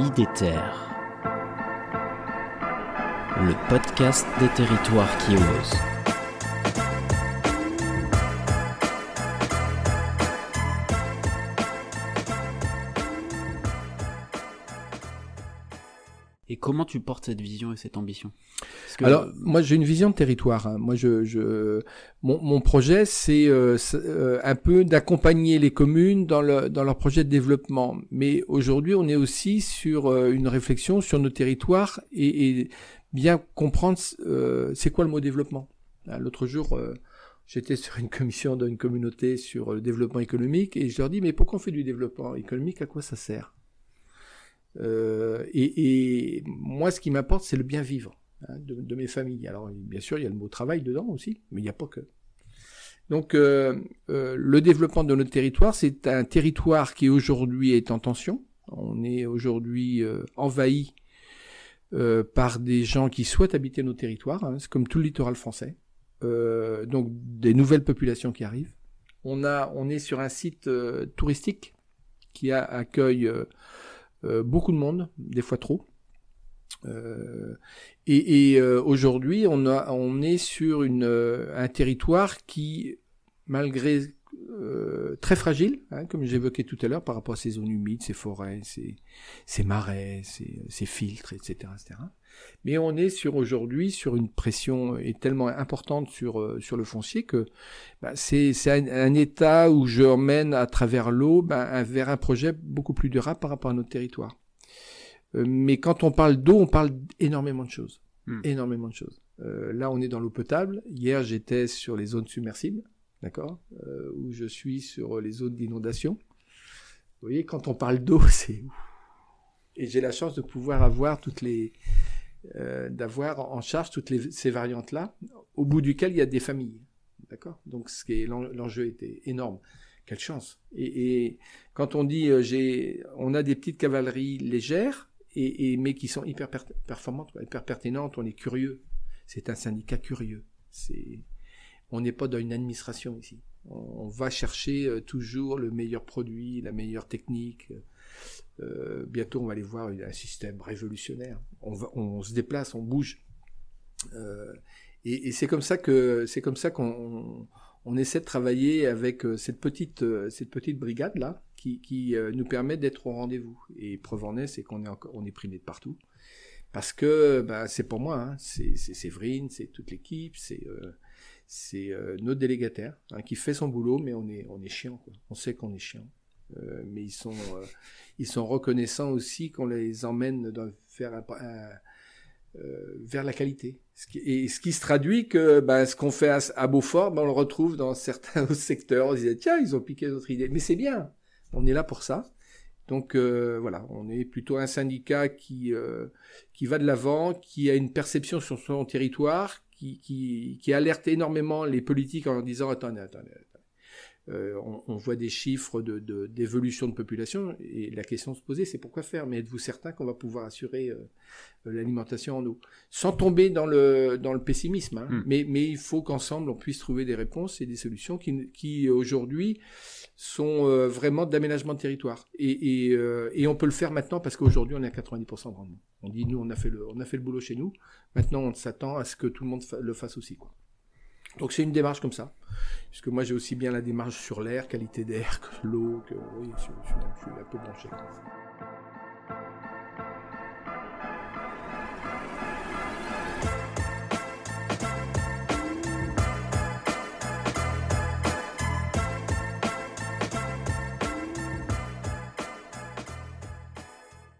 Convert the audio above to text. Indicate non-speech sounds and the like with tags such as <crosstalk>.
IDETER, le podcast des territoires qui osent. Et comment tu portes cette vision et cette ambition? Alors, moi, j'ai une vision de territoire. hein. Moi, je, je, mon, projet, c'est euh, euh, un peu d'accompagner les communes dans, dans leur projet de développement. Mais aujourd'hui, on est aussi sur euh, une réflexion sur nos territoires et, bien comprendre c'est quoi le mot développement? L'autre jour, j'étais sur une commission d'une communauté sur le développement économique et je leur dis mais pourquoi on fait du développement économique? À quoi ça sert? Euh, et, moi, ce qui m'importe, c'est le bien vivre hein, de, mes familles. Alors, bien sûr, il y a le mot travail dedans aussi, mais il n'y a pas que. Donc, euh, euh, le développement de notre territoire, c'est un territoire qui aujourd'hui est en tension. On est aujourd'hui envahi par des gens qui souhaitent habiter nos territoires. hein. C'est comme tout le littoral français. Donc, des nouvelles populations qui arrivent. On a, on est sur un site touristique qui accueille beaucoup de monde, des fois trop. Euh, et euh, aujourd'hui, on, on est sur une, euh, un territoire qui, malgré euh, très fragile, hein, comme j'évoquais tout à l'heure, par rapport à ces zones humides, ces forêts, ces, ces marais, ces, ces filtres, etc., etc. Mais on est sur aujourd'hui sur une pression est tellement importante sur euh, sur le foncier que bah, c'est c'est un, un état où je emmène à travers l'eau bah, vers un projet beaucoup plus durable par rapport à notre territoire. Euh, mais quand on parle d'eau, on parle énormément de choses, Hmm. énormément de choses. Euh, là, on est dans l'eau potable. Hier, j'étais sur les zones submersibles, d'accord, euh, où je suis sur les zones d'inondation. Vous voyez, quand on parle d'eau, <laughs> c'est et j'ai la chance de pouvoir avoir toutes les euh, d'avoir en charge toutes ces variantes-là, au bout duquel il y a des familles. D'accord? Donc, ce qui est l'en- l'enjeu était énorme. Quelle chance et, quand on dit, euh, j'ai, on a des petites cavaleries légères, et, mais qui sont hyper per- performantes, hyper pertinentes, on est curieux. C'est un syndicat curieux. C'est, on n'est pas dans une administration ici. On, va chercher euh, toujours le meilleur produit, la meilleure technique. Euh, bientôt, on va aller voir un système révolutionnaire. On, va, on se déplace, on bouge. Euh, et c'est comme ça que c'est comme ça qu'on on, essaie de travailler avec cette petite cette petite brigade là qui, qui nous permet d'être au rendez-vous. Et preuve en est, c'est qu'on est encore on est primé de partout parce que bah, c'est pour moi, hein, c'est Séverine, c'est toute l'équipe, c'est c'est euh, notre délégataire hein, qui fait son boulot, mais on est on est chiant, quoi. on sait qu'on est chiant. Euh, mais ils sont euh, ils sont reconnaissants aussi qu'on les emmène dans, faire un, euh, vers la qualité. Ce qui, et ce qui se traduit que ben, ce qu'on fait à, Beaufort, ben, on le retrouve dans certains secteurs. On se disait, tiens, ils ont piqué notre idée. Mais c'est bien, on est là pour ça. Donc euh, voilà, on est plutôt un syndicat qui, euh, qui va de l'avant, qui a une perception sur son territoire, qui, qui, qui alerte énormément les politiques en disant, attendez, attendez. Euh, on, on, voit des chiffres de, de, d'évolution de population et la question se posait c'est pourquoi faire? Mais êtes-vous certain qu'on va pouvoir assurer euh, l'alimentation en eau? Sans tomber dans le dans le pessimisme hein. mm. mais mais il faut qu'ensemble on puisse trouver des réponses et des solutions qui qui aujourd'hui sont euh, vraiment d'aménagement de territoire. Et et, euh, et on peut le faire maintenant parce qu'aujourd'hui on est à 90% de rendement on dit nous on a fait le on a fait le boulot chez nous. Maintenant on s'attend à ce que tout le monde le fasse aussi quoi donc c'est une démarche comme ça, puisque moi j'ai aussi bien la démarche sur l'air, qualité d'air, que l'eau, que oui, je, je, je, suis un peu branché.